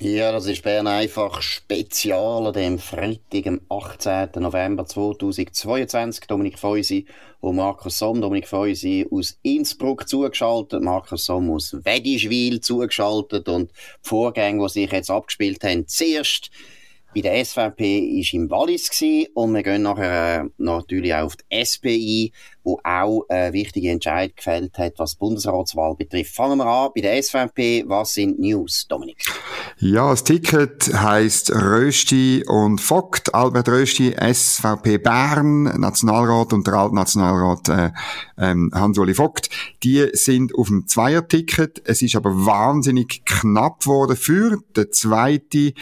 Ja, das ist Bern einfach spezial an dem Freitag, am 18. November 2022. Dominik Feusi und Markus Somm. Dominik Feusi aus Innsbruck zugeschaltet, Markus Somm aus Wedischwil zugeschaltet und die Vorgänge, die sich jetzt abgespielt haben, zuerst bei der SVP ist im Wallis gewesen, und wir gehen nachher äh, natürlich auch auf die SPI, wo auch eine wichtige Entscheidung gefällt hat, was die Bundesratswahl betrifft. Fangen wir an bei der SVP. Was sind News, Dominik? Ja, das Ticket heisst Rösti und Vogt. Albert Rösti, SVP Bern, Nationalrat und der Altnationalrat äh, ähm, Hans-Uli Vogt. Die sind auf dem Zweierticket. Es ist aber wahnsinnig knapp geworden für den zweiten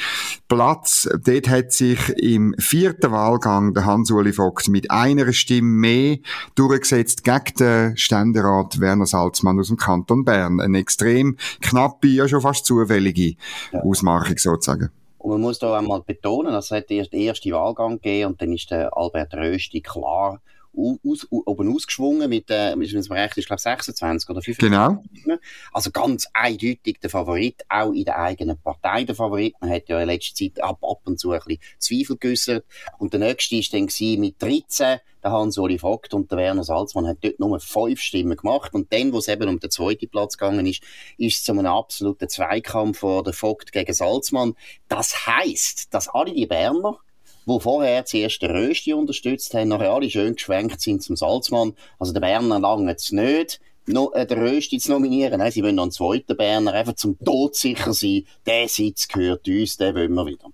Platz. Dort hat sich im vierten Wahlgang der Hans-Uli Vogt mit einer Stimme mehr durch durchgesetzt gegen den Ständerat Werner Salzmann aus dem Kanton Bern. Eine extrem knappe, ja schon fast zufällige ja. Ausmachung sozusagen. Und man muss da einmal betonen, es hat erst den ersten Wahlgang gegeben und dann ist der Albert Rösti klar aus, oben ausgeschwungen mit, äh, mit dem Recht ist, glaube 26 oder 25. Genau. Also ganz eindeutig der Favorit, auch in der eigenen Partei der Favorit. Man hat ja in letzter Zeit ab, ab und zu ein bisschen Zweifel geäußert. Und der nächste war dann mit 13, der Hans-Uli Vogt und der Werner Salzmann hat dort nur fünf Stimmen gemacht. Und dann, wo es eben um den zweiten Platz gegangen ist, ist es zu einem absoluten Zweikampf vor der Vogt gegen Salzmann. Das heisst, dass alle die Berner wo vorher zuerst den Rösti unterstützt haben, nachher alle schön geschwenkt sind zum Salzmann. Also der Berner lange es nicht, no, äh, den Rösti zu nominieren. Nein, sie wollen noch einen zweiten Berner, einfach zum Tod sicher sein. Der Sitz gehört uns, den wollen wir wieder.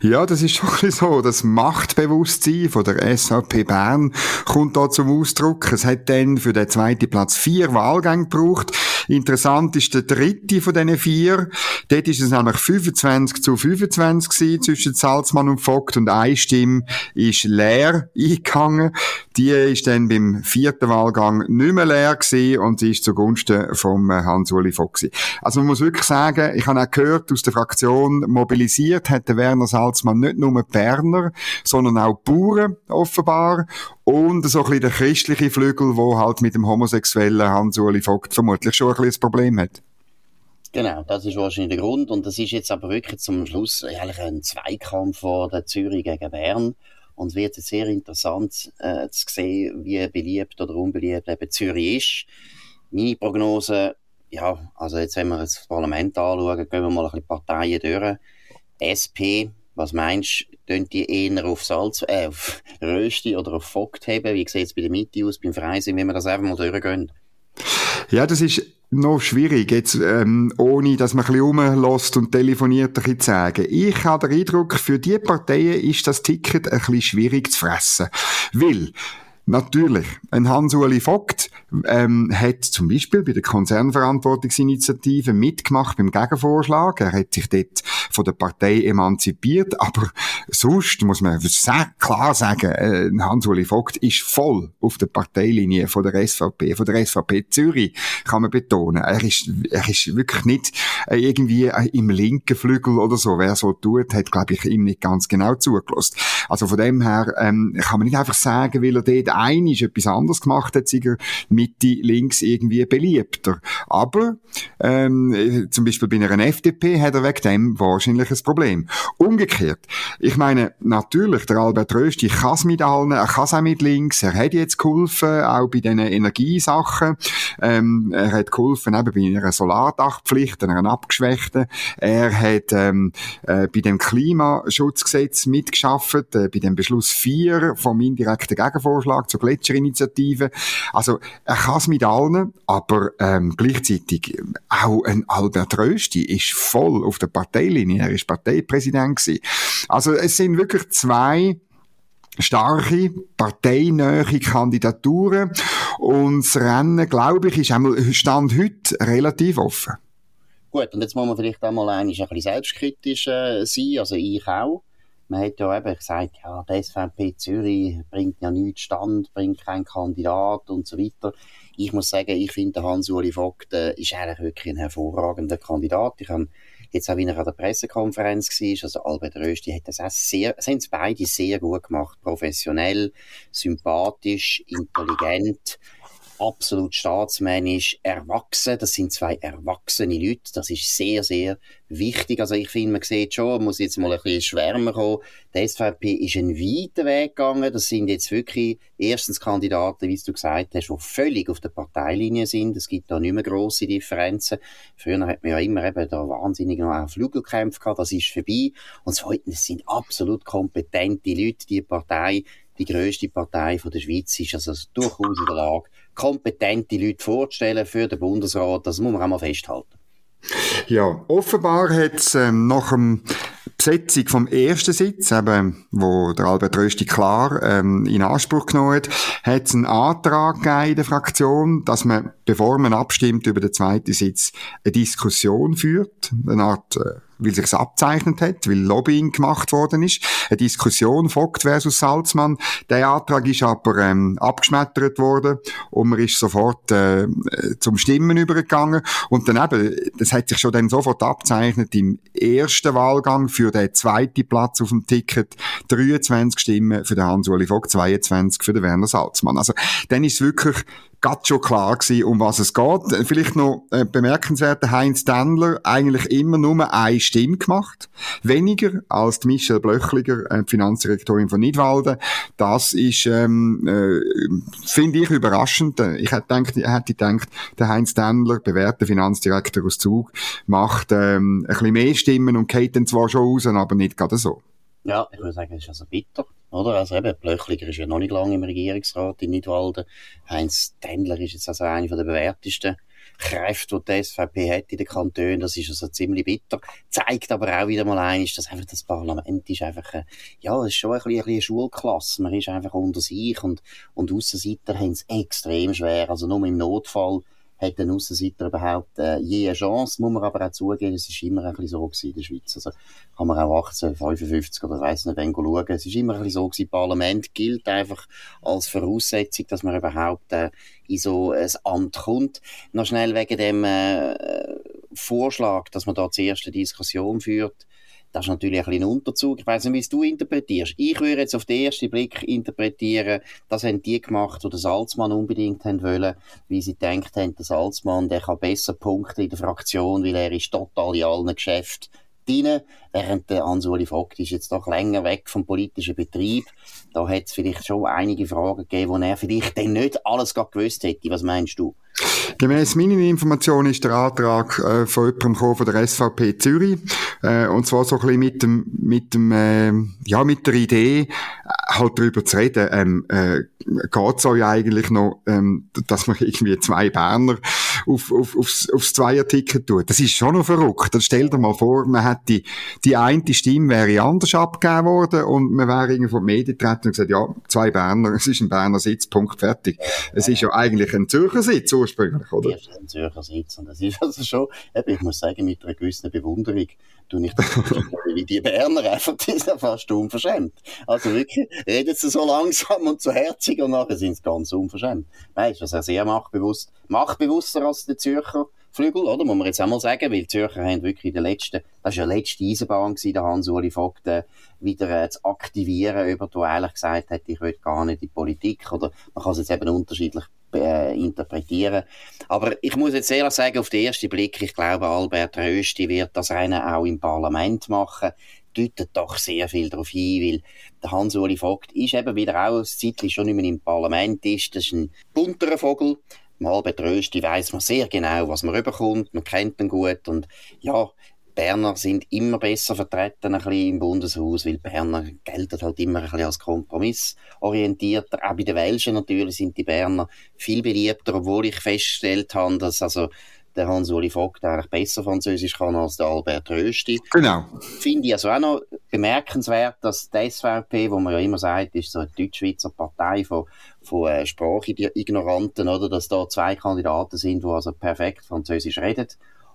Ja, das ist schon ein so. Das Machtbewusstsein von der SAP Bern kommt da zum Ausdruck. Es hat dann für den zweiten Platz vier Wahlgänge gebraucht. Interessant ist der dritte von diesen vier. Dort ist es nämlich 25 zu 25 gewesen, zwischen Salzmann und Vogt und eine Stimme ist leer eingegangen. Die ist dann beim vierten Wahlgang nicht mehr leer gewesen und sie ist zugunsten vom Hans-Uli Vogt. Also man muss wirklich sagen, ich habe auch gehört, aus der Fraktion mobilisiert hat der Werner Salzmann nicht nur Berner, sondern auch Bauern offenbar und so ein bisschen der christliche Flügel, wo halt mit dem homosexuellen Hans-Uli Vogt vermutlich schon ein bisschen ein Problem hat. Genau, das ist wahrscheinlich der Grund. Und das ist jetzt aber wirklich zum Schluss eigentlich ein Zweikampf der Zürich gegen Bern. Und es wird jetzt sehr interessant äh, zu sehen, wie beliebt oder unbeliebt eben Zürich ist. Meine Prognose, ja, also jetzt, wenn wir das Parlament anschauen, gehen wir mal ein bisschen Parteien durch. SP, was meinst du, tun die eher auf Salz, äh, auf Rösti oder auf Vogt haben? Wie sieht es bei der Mitte aus, beim Freising, wenn wir das einfach mal durchgehen? Ja, das ist noch schwierig, jetzt, ähm, ohne dass man ein bisschen rumlässt und telefoniert, ein bisschen zu sagen. Ich habe den Eindruck, für die Parteien ist das Ticket ein bisschen schwierig zu fressen. Weil, Natürlich. Ein Hans-Uli Vogt ähm, hat zum Beispiel bei der Konzernverantwortungsinitiative mitgemacht beim Gegenvorschlag. Er hat sich dort von der Partei emanzipiert, aber sonst muss man klar sagen, äh, Hans-Uli Vogt ist voll auf der Parteilinie von der SVP, von der SVP Zürich, kann man betonen. Er ist, er ist wirklich nicht äh, irgendwie äh, im linken Flügel oder so. Wer so tut, hat, glaube ich, ihm nicht ganz genau zugelassen. Also von dem her ähm, kann man nicht einfach sagen, weil er dort einisch etwas anderes gemacht hat, sei er Mitte, links irgendwie beliebter. Aber ähm, zum Beispiel bei einer FDP hat er wegen dem wahrscheinlich ein Problem. Umgekehrt, ich meine, natürlich, der Albert Rösti kann es mit allen, er kann es auch mit links, er hat jetzt geholfen, auch bei diesen Energiesachen, ähm, er hat geholfen eben bei einer Solardachpflicht, einer abgeschwächten, er hat ähm, äh, bei dem Klimaschutzgesetz mitgeschafft, äh, bei dem Beschluss 4 vom indirekten Gegenvorschlag zur Gletscherinitiative. Also er kann es mit allen, aber ähm, gleichzeitig auch ein Albert Rösti ist voll auf der Parteilinie. Er ist Parteipräsident gewesen. Also es sind wirklich zwei starke, parteinähe Kandidaturen. Und das Rennen, glaube ich, ist einmal Stand heute relativ offen. Gut, und jetzt muss man vielleicht einmal ein bisschen selbstkritisch äh, sein, also ich auch. Man hat ja eben gesagt, ja, die SVP Zürich bringt ja nichts stand, bringt keinen Kandidat und so weiter. Ich muss sagen, ich finde, Hans-Uli Vogt äh, ist eigentlich wirklich ein hervorragender Kandidat. Ich habe jetzt auch wieder an der Pressekonferenz war, also Albert Rösti hat das auch sehr, das haben beide sehr gut gemacht, professionell, sympathisch, intelligent, absolut staatsmännisch, erwachsen. Das sind zwei erwachsene Leute. Das ist sehr, sehr wichtig. Also ich finde, man sieht schon, muss jetzt mal ein bisschen schwärmer kommen. Die SVP ist einen weiten Weg gegangen. Das sind jetzt wirklich erstens Kandidaten, wie du gesagt hast, die völlig auf der Parteilinie sind. Es gibt da nicht mehr grosse Differenzen. Früher hat man ja immer eben da wahnsinnig noch auch Flügelkämpfe gehabt. Das ist vorbei. Und zweitens sind absolut kompetente Leute. Die Partei, die grösste Partei von der Schweiz ist also durchaus in der Lage, kompetente Leute vorzustellen für den Bundesrat. Das muss man auch mal festhalten. Ja, offenbar hat es ähm, nach dem Besetzung vom ersten Sitz, eben, wo der Albert Rösti klar ähm, in Anspruch genommen hat, hat es einen Antrag gegeben in der Fraktion, dass man, bevor man abstimmt über den zweiten Sitz, eine Diskussion führt, eine Art äh, weil sich's abzeichnet hat, weil Lobbying gemacht worden ist. Eine Diskussion Vogt versus Salzmann. Der Antrag ist aber ähm, abgeschmettert worden und man ist sofort äh, zum Stimmen übergegangen. Und dann eben, das hat sich schon dann sofort abzeichnet im ersten Wahlgang für den zweiten Platz auf dem Ticket 23 Stimmen für den Hans-Uli Vogt, 22 für den Werner Salzmann. Also dann ist wirklich ganz schon klar gewesen, um was es geht. Vielleicht noch äh, bemerkenswert, Heinz Dendler eigentlich immer nur eine Stimme gemacht. Weniger als die Michelle Blöchliger, äh, Finanzdirektorin von Nidwalden. Das ist, ähm, äh, finde ich überraschend. Ich hätte gedacht, ich hätte gedacht, der Heinz Dendler, bewährter Finanzdirektor aus Zug, macht ähm, ein bisschen mehr Stimmen und geht dann zwar schon raus, aber nicht gerade so. Ja, ich würde sagen, es ist also bitter. Oder? Also eben, Blöchliger ist ja noch nicht lange im Regierungsrat in Nidwalden. Heinz Tendler ist jetzt also einer der bewährtesten Kräfte, die die SVP hat in den Kantonen. Das ist also ziemlich bitter. Zeigt aber auch wieder mal eines, dass einfach das Parlament ist einfach, äh, ja, es ist schon ein bisschen, ein bisschen eine Schulklasse. Man ist einfach unter sich und, und Aussenseiter haben es extrem schwer. Also nur im Notfall hat ein Aussenseiter überhaupt äh, je eine Chance, muss man aber auch zugeben, es ist immer ein bisschen so gewesen in der Schweiz. Also kann man auch 1855 oder weiss nicht, wann schauen. Es ist immer ein bisschen so gewesen, Parlament gilt einfach als Voraussetzung, dass man überhaupt äh, in so ein Amt kommt. Noch schnell wegen dem äh, Vorschlag, dass man da zuerst eine Diskussion führt, das ist natürlich ein bisschen Unterzug. Ich weiß nicht, wie es du interpretierst. Ich würde jetzt auf den ersten Blick interpretieren, das haben die gemacht, die den Salzmann unbedingt haben wollen, wie sie gedacht haben, der Salzmann, der kann besser punkten in der Fraktion, weil er ist total in allen Geschäften drin, während der Ansuli Vogt ist jetzt doch länger weg vom politischen Betrieb. Da hat es vielleicht schon einige Fragen gegeben, wo er vielleicht dann nicht alles gewusst hätte. Was meinst du? Gemäss meinen Informationen ist der Antrag äh, von jemandem von der SVP Zürich. Äh, und zwar so ein bisschen mit dem, mit dem, äh, ja, mit der Idee, äh, halt darüber zu reden, ähm, äh, geht's euch eigentlich noch, ähm, dass man irgendwie zwei Berner auf, auf, aufs, aufs Zweier-Ticket tut. Das ist schon noch verrückt. Dann stell dir mal vor, man hätte die, die eine Stimme wäre anders abgegeben worden und man wäre irgendwie vom Medien und gesagt, ja, zwei Berner, es ist ein Berner Sitz, Punkt, fertig. Es ist ja eigentlich ein Zürcher Sitz ursprünglich, oder? Ja, ein Zürcher Sitz und das ist also schon, ich muss sagen, mit einer gewissen Bewunderung, du nicht wie die Berner einfach, die sind ja fast unverschämt. Also wirklich, reden sie so langsam und so herzig und nachher sind sie ganz unverschämt. Weißt du, das ist sehr machtbewusst, machtbewusster als der Zürcher Flügel, oder? Muss man jetzt auch mal sagen, weil die Zürcher haben wirklich in letzten, das war ja die letzte Eisenbahn gewesen, der Hans-Uli Vogt, äh, wieder äh, zu aktivieren, über du ehrlich gesagt hat, ich will gar nicht in die Politik, oder man kann es jetzt eben unterschiedlich äh, interpretieren. Aber ich muss jetzt ehrlich sagen, auf den ersten Blick, ich glaube, Albert Rösti wird das Rennen auch im Parlament machen deutet doch sehr viel darauf hin, weil der Hans-Uli Vogt ist eben wieder auch ein Zeitchen schon nicht mehr im Parlament ist. Das ist ein bunterer Vogel. Mal betröst, weiss man sehr genau, was man rüberkommt. Man kennt ihn gut und ja, Berner sind immer besser vertreten ein bisschen im Bundeshaus, weil Berner gelten halt immer ein bisschen als kompromissorientierter. Auch bei den Welschen natürlich sind die Berner viel beliebter, obwohl ich festgestellt habe, dass also der Hans-Uli Vogt eigentlich besser Französisch kann als der Albert Rösti. Genau. Finde ich also auch noch bemerkenswert, dass die SVP, wo man ja immer sagt, ist so eine Deutschschweizer Partei von, von äh, Sprachignoranten, oder, dass da zwei Kandidaten sind, die also perfekt Französisch reden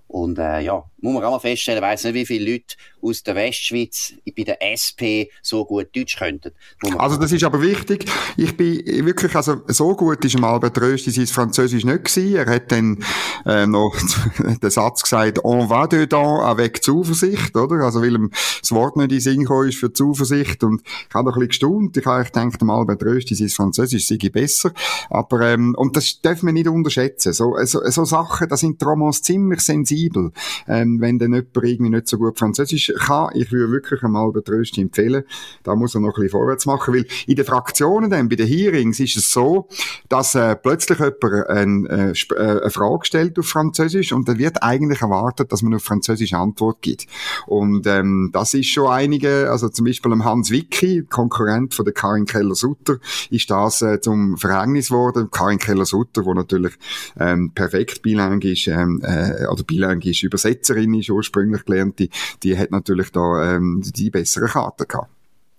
Und äh, ja, muss man auch mal feststellen, ich weiss nicht, wie viele Leute aus der Westschweiz bei der SP so gut Deutsch könnten. Also das ist aber wichtig. Ich bin wirklich, also so gut ist Albert Rösti sein Französisch nicht gewesen. Er hat dann äh, noch den Satz gesagt, on va dedans avec Zuversicht, oder? Also weil ihm das Wort nicht in Sinn ist für Zuversicht. Und ich habe doch ein bisschen gestaunt. Ich habe gedacht, Albert Rösti sein Französisch sei besser. Aber, ähm, und das darf man nicht unterschätzen. So, so, so Sachen, das sind Romans ziemlich sensibel. Ähm, wenn dann jemand irgendwie nicht so gut Französisch kann, ich würde wirklich einmal den Tröst empfehlen, da muss er noch ein bisschen vorwärts machen, weil in den Fraktionen dann, bei den Hearings ist es so, dass äh, plötzlich jemand ein, äh, äh, eine Frage stellt auf Französisch und dann wird eigentlich erwartet, dass man auf Französisch Antwort gibt. Und ähm, das ist schon einige, also zum Beispiel am Hans Wicki, Konkurrent von der Karin Keller-Sutter, ist das äh, zum Verhängnis geworden. Karin Keller-Sutter, wo natürlich ähm, perfekt bilang ist, ähm, äh, oder bilang Übersetzerin ist, ursprünglich gelernte, die hat natürlich da ähm, die besseren Karten gehabt.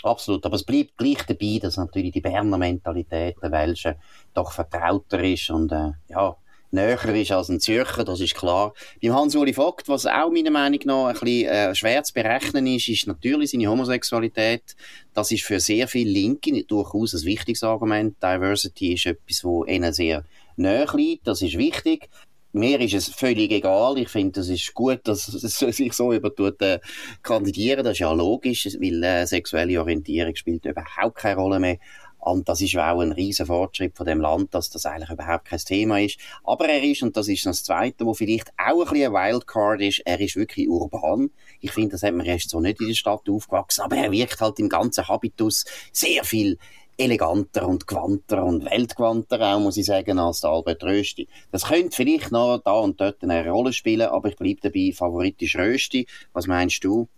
Absolut, aber es bleibt gleich dabei, dass natürlich die Berner Mentalität der Welschen doch vertrauter ist und äh, ja, näher ist als ein Zürcher, das ist klar. Beim Hans-Uli Vogt, was auch meiner Meinung nach ein bisschen äh, schwer zu berechnen ist, ist natürlich seine Homosexualität. Das ist für sehr viele Linke durchaus ein wichtiges Argument. Diversity ist etwas, wo ihnen sehr näher liegt, das ist wichtig mir ist es völlig egal. Ich finde, es ist gut, dass es sich so über äh, kandidieren. Das ist ja logisch, weil äh, sexuelle Orientierung spielt überhaupt keine Rolle mehr. Und das ist auch ein riesen Fortschritt von dem Land, dass das eigentlich überhaupt kein Thema ist. Aber er ist, und das ist das Zweite, wo vielleicht auch ein bisschen ein Wildcard ist, er ist wirklich urban. Ich finde, das hat man erst so nicht in der Stadt aufgewachsen, aber er wirkt halt im ganzen Habitus sehr viel eleganter und gewandter und weltgewandter auch, muss ich sagen, als der Albert Rösti. Das könnte vielleicht noch da und dort eine Rolle spielen, aber ich bleibe dabei, Favorit ist Rösti. Was meinst du?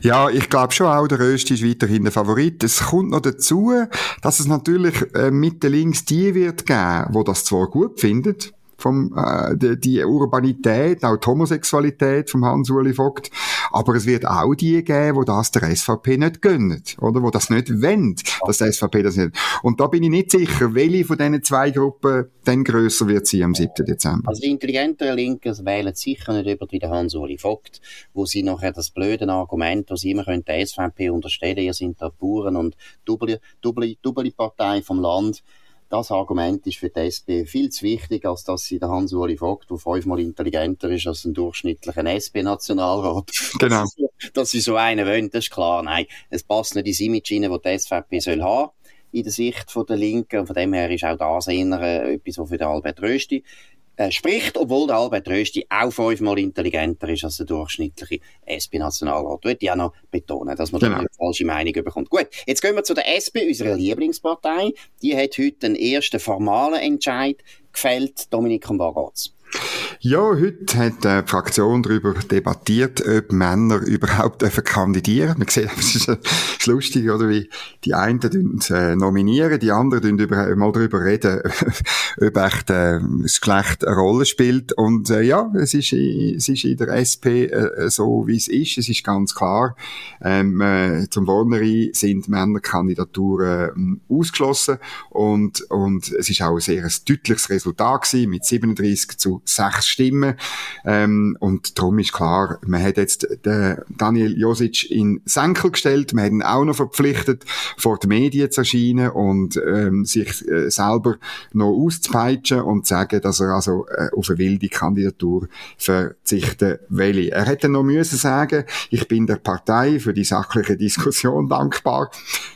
Ja, ich glaube schon auch, der Rösti ist weiterhin der Favorit. Es kommt noch dazu, dass es natürlich äh, Mitte links die wird geben, wo das zwar gut findet, vom, äh, die, die Urbanität, auch die Homosexualität vom Hans-Uli Vogt. Aber es wird auch die geben, wo das der SVP nicht gönnt, oder? Wo das nicht wollen, dass der SVP das nicht. Und da bin ich nicht sicher, welche von diesen zwei Gruppen dann grösser wird sie am 7. Dezember. Also die intelligenteren Linken wählen sicher nicht über wie Hans-Uli Vogt, wo sie nachher das blöde Argument, das sie immer können, der SVP unterstellen, ihr sind da Bauern und Double, Double, Double Partei vom Land, das Argument ist für die SP viel zu wichtig, als dass sie der Hans-Uli Vogt, der fünfmal intelligenter ist als ein durchschnittlicher SP-Nationalrat. Genau. dass sie so einen wollen, das ist klar. Nein, es passt nicht ins Image rein, das die SVP soll haben in der Sicht von der Linken. Und von dem her ist auch das eher äh, etwas, was für den Albert Rösti spricht, obwohl der Albert Rösti auch fünfmal intelligenter ist als der durchschnittliche SP-Nationalrat. Würde ich auch noch betonen, dass man genau. da eine falsche Meinung bekommt. Gut, jetzt gehen wir zu der SP, unserer Lieblingspartei. Die hat heute den ersten formalen Entscheid gefällt. Dominik, um was geht's? Ja, heute hat äh, die Fraktion darüber debattiert, ob Männer überhaupt dürfen kandidieren. Man sieht, es ist, äh, ist lustig, oder wie die einen äh, nominieren, die anderen über, äh, mal darüber reden, ob echt äh, das Geschlecht eine Rolle spielt. Und äh, ja, es ist, es ist in der SP äh, so, wie es ist. Es ist ganz klar, ähm, äh, zum Wohnerein sind Männerkandidaturen äh, ausgeschlossen und, und es ist auch ein sehr deutliches Resultat gewesen, mit 37 zu sechs Stimmen. Ähm, und darum ist klar, man hat jetzt den Daniel Josic in Senkel gestellt, man hat ihn auch noch verpflichtet, vor den Medien zu erscheinen und ähm, sich äh, selber noch auszupeitschen und zu sagen, dass er also äh, auf eine wilde Kandidatur verzichten will. Er hätte noch müssen sagen, ich bin der Partei für die sachliche Diskussion dankbar.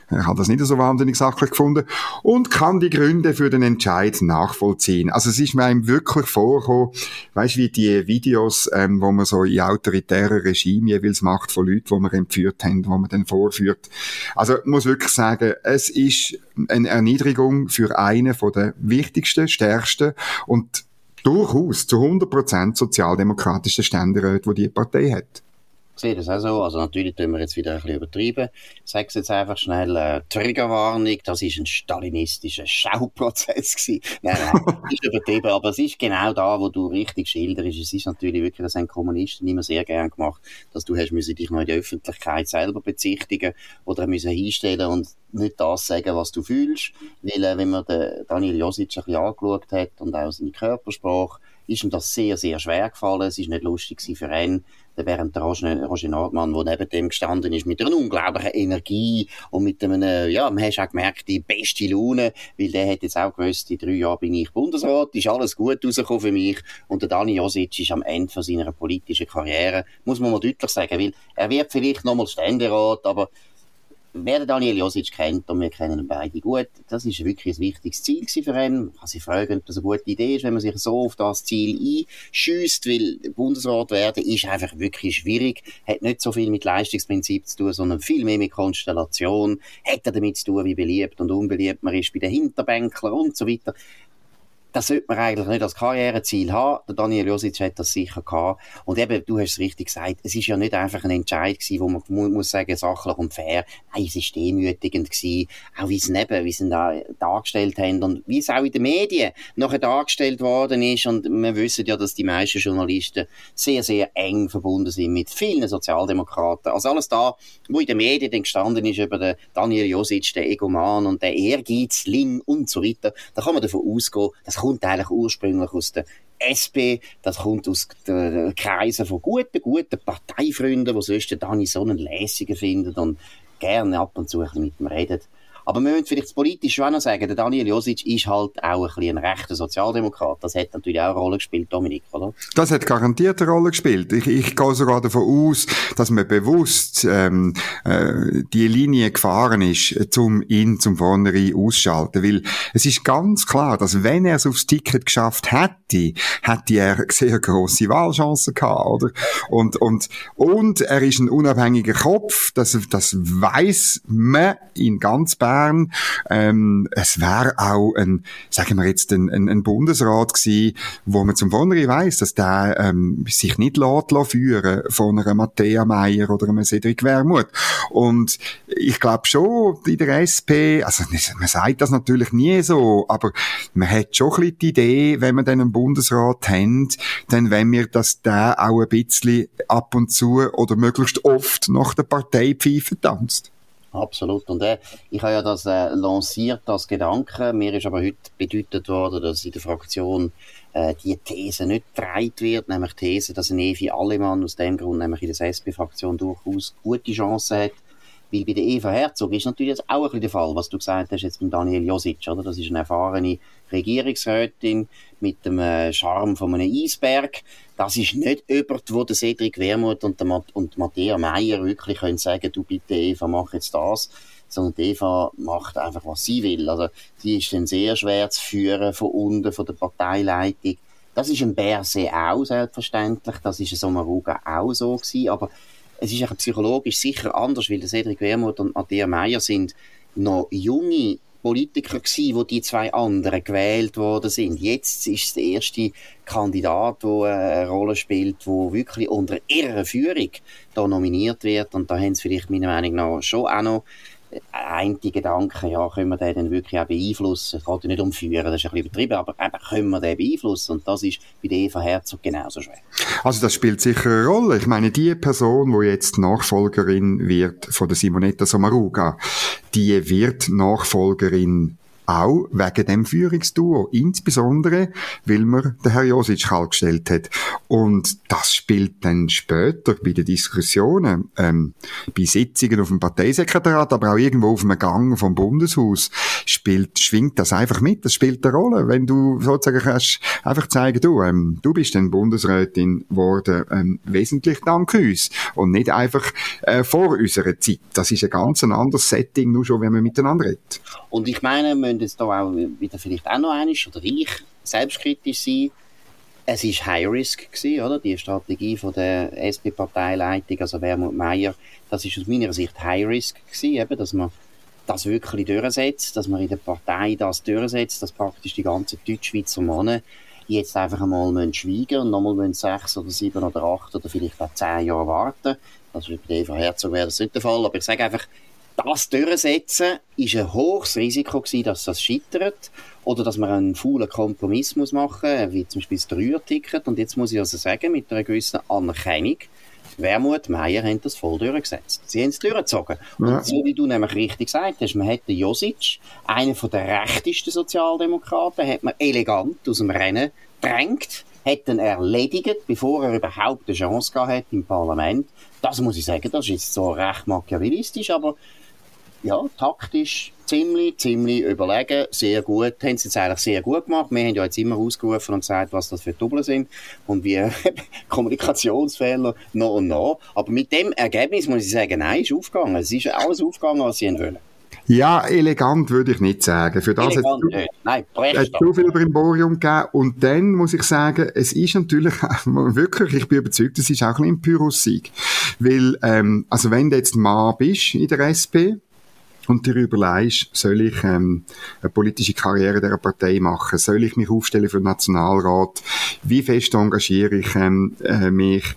Er hat das nicht so wahnsinnig sachlich gefunden und kann die Gründe für den Entscheid nachvollziehen. Also es ist mir ihm wirklich vorgekommen, weißt wie die Videos, ähm, wo man so in autoritären Regime jeweils macht von Leuten, die man entführt haben, wo man dann vorführt. Also ich muss wirklich sagen, es ist eine Erniedrigung für einen von der wichtigsten, stärksten und durchaus zu 100% sozialdemokratischen Ständeräte, die die Partei hat sehe das auch so. Also natürlich tun wir jetzt wieder ein bisschen übertrieben. Ich sage es jetzt einfach schnell, äh, Triggerwarnung, das ist ein stalinistischer Schauprozess gewesen. Nein, nein, ist übertrieben, aber es ist genau da, wo du richtig schilderst. Es ist natürlich wirklich, das haben Kommunisten immer sehr gern gemacht, dass du hast müssen dich noch in der Öffentlichkeit selber bezichtigen oder müssen hinstellen und nicht das sagen, was du fühlst. Weil, äh, wenn man den Daniel Josic ein bisschen angeschaut hat und auch seine Körpersprache, ist ihm das sehr, sehr schwer gefallen. Es ist nicht lustig für ihn während der Roger, Roger Nordmann, der neben dem gestanden ist, mit einer unglaublichen Energie und mit einem, ja, man hast auch gemerkt, die beste Laune, weil der hat jetzt auch gewusst, in drei Jahren bin ich Bundesrat, ist alles gut rausgekommen für mich. Und der Dani Josic ist am Ende von seiner politischen Karriere, muss man mal deutlich sagen, weil er wird vielleicht nochmal Ständerat, aber wer Daniel Josic kennt, und wir kennen ihn beide gut, das ist wirklich ein wichtiges Ziel für ihn. Man kann sich fragen, ob das eine gute Idee ist, wenn man sich so auf das Ziel einschüsst, weil Bundesrat werden ist einfach wirklich schwierig, hat nicht so viel mit Leistungsprinzip zu tun, sondern viel mehr mit Konstellation, hat er damit zu tun, wie beliebt und unbeliebt man ist bei den Hinterbänklern und so weiter das sollte man eigentlich nicht als Karriereziel haben. Der Daniel Josic hat das sicher gehabt. Und eben, du hast es richtig gesagt, es ist ja nicht einfach ein Entscheid gewesen, wo man mu muss sagen, sachlich und fair. Nein, es ist demütigend gewesen. Auch wie es neben, wie sie da dargestellt haben und wie es auch in den Medien nachher dargestellt worden ist. Und wir wissen ja, dass die meisten Journalisten sehr, sehr eng verbunden sind mit vielen Sozialdemokraten. Also alles da, wo in den Medien dann gestanden ist über den Daniel Josic, den Egoman und den Ehrgeizling und so weiter, da kann man davon ausgehen, das kommt eigentlich ursprünglich aus der SP, das kommt aus den Kreisen von guten, guten Parteifreunden, die sonst den Dani so einen lässigen finden und gerne ab und zu ein bisschen mit ihm reden. Aber wir müssen vielleicht politisch auch noch sagen, der Daniel Josic ist halt auch ein, bisschen ein rechter Sozialdemokrat. Das hat natürlich auch eine Rolle gespielt, Dominik, oder? Das hat garantiert eine Rolle gespielt. Ich, ich gehe sogar davon aus, dass man bewusst ähm, äh, die Linie gefahren ist, um ihn zum Vornherein ausschalten. Weil es ist ganz klar, dass wenn er es aufs Ticket geschafft hätte, hätte er sehr grosse Wahlchancen gehabt, oder? Und, und, und er ist ein unabhängiger Kopf, das, das weiß man in ganz Bern Bern. Ähm, es wäre auch ein, sagen wir jetzt, ein, ein, ein Bundesrat gewesen, wo man zum Vornherein weiss, dass der ähm, sich nicht lässt, führen von einer Matthäa Meier oder einem Cedric Wermuth. Und ich glaube schon, in der SP, also man sagt das natürlich nie so, aber man hat schon ein bisschen die Idee, wenn man dann einen Bundesrat haben, dann wenn wir, dass der auch ein bisschen ab und zu oder möglichst oft nach der Parteipfeife tanzt. Absolut. Und äh, ich habe ja das äh, lanciert als Gedanke. Mir ist aber heute bedeutet worden, dass in der Fraktion äh, die These nicht getragen wird, nämlich die These, dass ein Evi Allemann aus dem Grund nämlich in der SP-Fraktion durchaus gute Chancen hat. Weil bei der Eva Herzog ist natürlich auch ein bisschen der Fall, was du gesagt hast jetzt mit Daniel Josic, oder? Das ist eine erfahrene Regierungsrätin mit dem äh, Charme von einem Eisberg. Das ist nicht jemand, wo der Cedric Wermuth und, der Mat und Matthäa Meier wirklich können sagen, du bitte Eva, mach jetzt das. Sondern Eva macht einfach, was sie will. Also, die ist dann sehr schwer zu führen von unten, von der Parteileitung. Das ist ein Berse auch selbstverständlich. Das ist ein Sommaruga auch so gewesen. Aber es ist psychologisch sicher anders, weil Cedric Wermuth und Matthäa Meier sind noch junge Politiker gewesen, wo die zwei anderen gewählt worden sind. Jetzt ist der erste Kandidat, der eine Rolle spielt, wo wirklich unter ihrer Führung da nominiert wird. Und da haben sie vielleicht meiner Meinung nach schon auch noch ein Gedanke, ja, können wir den dann wirklich auch beeinflussen? Es geht ja nicht um Führen, das ist ein bisschen übertrieben, aber eben, können wir den beeinflussen? Und das ist bei der Eva Herzog genauso schwer. Also das spielt sicher eine Rolle. Ich meine, die Person, die jetzt Nachfolgerin wird von der Simonetta Sommaruga, die wird Nachfolgerin auch wegen dem Führungsduo. Insbesondere, weil man den Herr Josic kalt gestellt hat. Und das spielt dann später bei den Diskussionen, ähm, bei Sitzungen auf dem Parteisekretariat, aber auch irgendwo auf dem Gang vom Bundeshaus, spielt, schwingt das einfach mit. Das spielt eine Rolle. Wenn du sozusagen kannst, einfach zeigen, du, ähm, du bist dann Bundesrätin geworden, ähm, wesentlich dank uns. Und nicht einfach, äh, vor unserer Zeit. Das ist ein ganz anderes Setting, nur schon, wenn man miteinander redet. Und ich meine, müssen jetzt da auch wieder vielleicht auch noch einiges oder ich selbstkritisch sein. Es ist High Risk gewesen, oder? Die Strategie von der SP-Parteileitung, also Wermut Meier, das ist aus meiner Sicht High Risk gewesen, eben, dass man das wirklich durchsetzt, dass man in der Partei das durchsetzt, dass praktisch die ganzen Deutschschweizer Männer jetzt einfach einmal schweigen und nochmal sechs oder sieben oder acht oder vielleicht auch zehn Jahre warten. Also bei Eva Herzog wäre das nicht der Fall, aber ich sage einfach, das durchsetzen ist ein hohes Risiko gewesen, dass das scheitert oder dass man einen faulen Kompromiss muss machen, wie zum Beispiel das Dreierticket. Und jetzt muss ich also sagen, mit einer gewissen Anerkennung, Wermut, Meier haben das voll durchgesetzt. Sie haben es durchgezogen. Ja. Und so wie du nämlich richtig gesagt hast, man hat den Josic, einen der rechtesten Sozialdemokraten, hat man elegant aus dem Rennen drängt hätten erledigt, bevor er überhaupt eine Chance gehabt hat im Parlament. Das muss ich sagen, das ist jetzt so recht machiavellistisch, aber ja, taktisch ziemlich, ziemlich überlegen, sehr gut. Haben sie jetzt eigentlich sehr gut gemacht. Wir haben ja jetzt immer ausgerufen und gesagt, was das für Double sind und wie Kommunikationsfehler noch und noch. Aber mit dem Ergebnis muss ich sagen, nein, ist aufgegangen. Es ist alles aufgegangen, was sie wollen. Ja, elegant würde ich nicht sagen. Für das elegant hat es Nein, hat so viel Brimborium gegeben. Und dann muss ich sagen, es ist natürlich wirklich, ich bin überzeugt, es ist auch ein bisschen ein Pyrrhus-Sieg. Weil, ähm, also wenn du jetzt Mann bist in der SP, und dir überlegst, soll ich ähm, eine politische Karriere der Partei machen? Soll ich mich aufstellen für den Nationalrat? Wie fest engagiere ich ähm, äh, mich?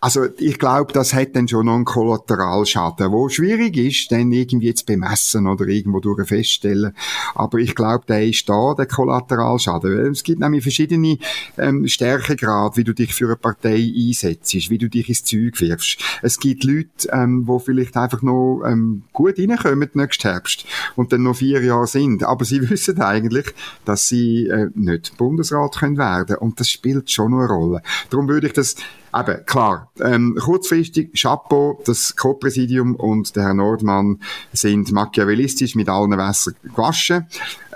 Also ich glaube, das hat dann schon noch einen Kollateralschaden, wo schwierig ist, dann irgendwie zu bemessen oder irgendwo durch feststellen. Aber ich glaube, der ist da, der Kollateralschaden. Es gibt nämlich verschiedene ähm, Stärkegrade, wie du dich für eine Partei einsetzt, wie du dich ins Zeug wirfst. Es gibt Leute, ähm, wo vielleicht einfach noch ähm, gut reinkommen nächsten Herbst und dann noch vier Jahre sind, aber sie wissen eigentlich, dass sie äh, nicht Bundesrat können werden und das spielt schon eine Rolle. Darum würde ich das Eben, klar. Ähm, kurzfristig, Chapeau, das Co-Präsidium und der Herr Nordmann sind machiavellistisch mit allen Wässern gewaschen.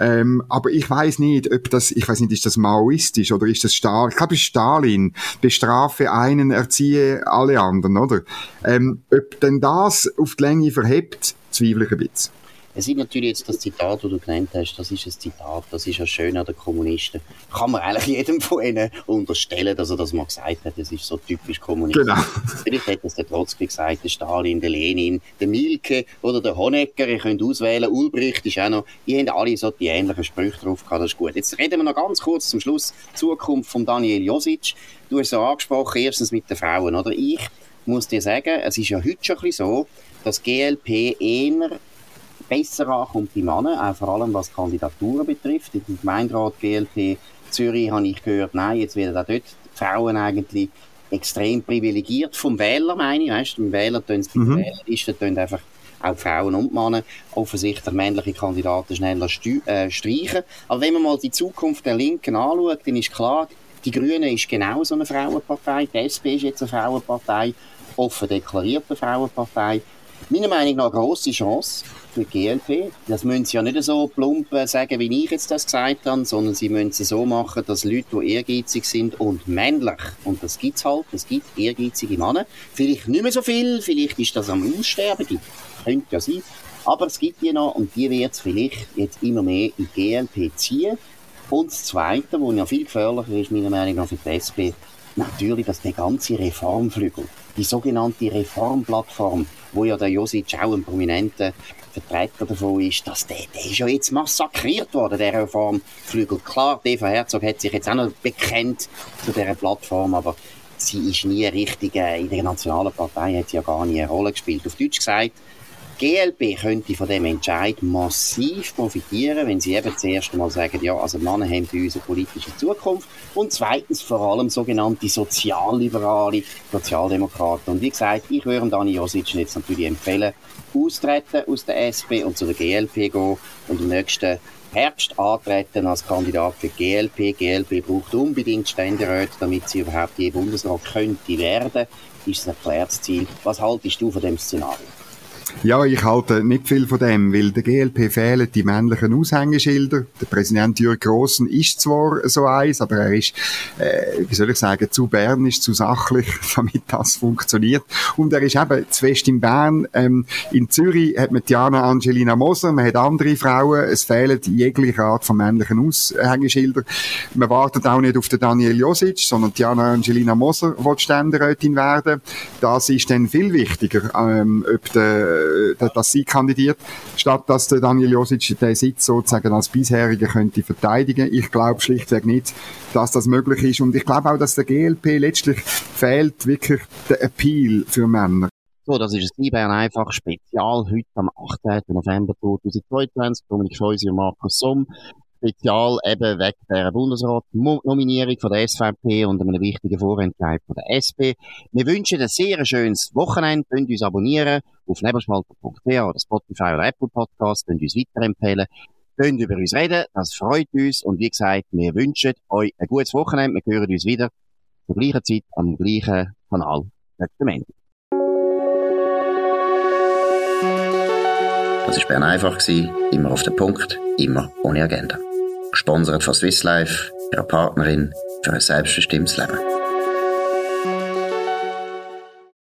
Ähm, aber ich weiß nicht, ob das, ich weiß nicht, ist das maoistisch oder ist das Stalin? Ich glaube, ist Stalin. Bestrafe einen, erziehe alle anderen, oder? Ähm, ob denn das auf die Länge verhebt, zweifle ich ein bisschen. Es ist natürlich jetzt das Zitat, das du genannt hast, das ist ein Zitat, das ist ja schön an den Kommunisten. Kann man eigentlich jedem von ihnen unterstellen, dass er das mal gesagt hat. Das ist so typisch kommunistisch. Genau. Vielleicht hat das der Trotzki gesagt, der Stalin, der Lenin, der Milke oder der Honecker. Ihr könnt auswählen. Ulbricht ist auch noch. Die haben alle so die ähnlichen Sprüche drauf gehabt. Das ist gut. Jetzt reden wir noch ganz kurz zum Schluss Zukunft von Daniel Josic. Du hast es angesprochen, erstens mit den Frauen, oder? Ich muss dir sagen, es ist ja heute schon ein bisschen so, dass GLP eher besser ankommt bei Männern, auch vor allem was Kandidaturen betrifft. Im Gemeinderat GLP Zürich habe ich gehört, nein, jetzt werden auch dort die Frauen eigentlich extrem privilegiert vom Wähler, meine ich. Weißt, beim Wähler tun sie mhm. Wählerlisten tun einfach auch Frauen und Männer offensichtlich männliche Kandidaten schneller äh, streichen. Aber wenn man mal die Zukunft der Linken anschaut, dann ist klar, die Grünen ist genau so eine Frauenpartei, die SP ist jetzt eine Frauenpartei, offen deklarierte Frauenpartei. Meiner Meinung nach eine grosse Chance für die GLP. Das müssen sie ja nicht so plump sagen, wie ich jetzt das gesagt habe, sondern sie müssen es so machen, dass Leute, die ehrgeizig sind und männlich, und das gibt es halt, es gibt ehrgeizige Männer, vielleicht nicht mehr so viel, vielleicht ist das am Aussterben, könnte ja sein, aber es gibt die noch und die wird es vielleicht jetzt immer mehr in die GLP ziehen. Und das Zweite, was ja viel gefährlicher ist, meiner Meinung nach für die SP, natürlich, dass der ganze Reformflügel, die sogenannte Reformplattform, wo ja der Josic auch ein prominenter Vertreter davon ist, dass der, der ist ja jetzt massakriert worden, der Reformflügel. Klar, Eva Herzog hat sich jetzt auch noch bekennt zu dieser Plattform, aber sie ist nie richtig, äh, in der nationalen Partei hat sie ja gar nie eine Rolle gespielt. Auf Deutsch gesagt, GLP könnte von dem Entscheid massiv profitieren, wenn sie eben zuerst einmal sagen, ja, also Männer haben bei uns eine politische Zukunft und zweitens vor allem sogenannte sozialliberale Sozialdemokraten. Und wie gesagt, ich würde Dani Josic jetzt natürlich empfehlen, austreten aus der SP und zu der GLP gehen und im nächsten Herbst antreten als Kandidat für GLP. GLP braucht unbedingt Ständeräte, damit sie überhaupt je Bundesrat könnte werden. Ist ein erklärtes Ziel. Was haltest du von dem Szenario? Ja, ich halte nicht viel von dem, weil der GLP fehlen die männlichen Aushängeschilder. Der Präsident Jürg Grossen ist zwar so eins, aber er ist, äh, wie soll ich sagen, zu bernisch, zu sachlich, damit das funktioniert. Und er ist eben zu fest in Bern. Ähm, in Zürich hat man Diana Angelina Moser, man hat andere Frauen, es fehlen jegliche Art von männlichen Aushängeschilder. Man wartet auch nicht auf den Daniel Josic, sondern Diana Angelina Moser will Ständerätin werden. Das ist dann viel wichtiger, ähm, ob der dass sie kandidiert, statt dass der Daniel Josic den Sitz sozusagen als bisheriger könnte verteidigen. Ich glaube schlichtweg nicht, dass das möglich ist. Und ich glaube auch, dass der GLP letztlich fehlt wirklich der Appeal für Männer. So, das ist ein Bern einfach Spezial heute am 18. November 2022. Dominik Scheusi und Markus Somm. Spezial eben wegen der Bundesrat-Nominierung von der SVP und einem wichtigen Vorentscheid von der SP. Wir wünschen ein sehr schönes Wochenende. Könnt uns abonnieren auf nebelspalter.ch oder Spotify oder Apple Podcast. Könnt uns weiterempfehlen. Könnt über uns reden, das freut uns. Und wie gesagt, wir wünschen euch ein gutes Wochenende. Wir hören uns wieder zur gleichen Zeit am gleichen Kanal. Nächsten. Das war Bern einfach, immer auf den Punkt, immer ohne Agenda. Gesponsert von Swiss Life, ihrer Partnerin für ein selbstbestimmtes Leben.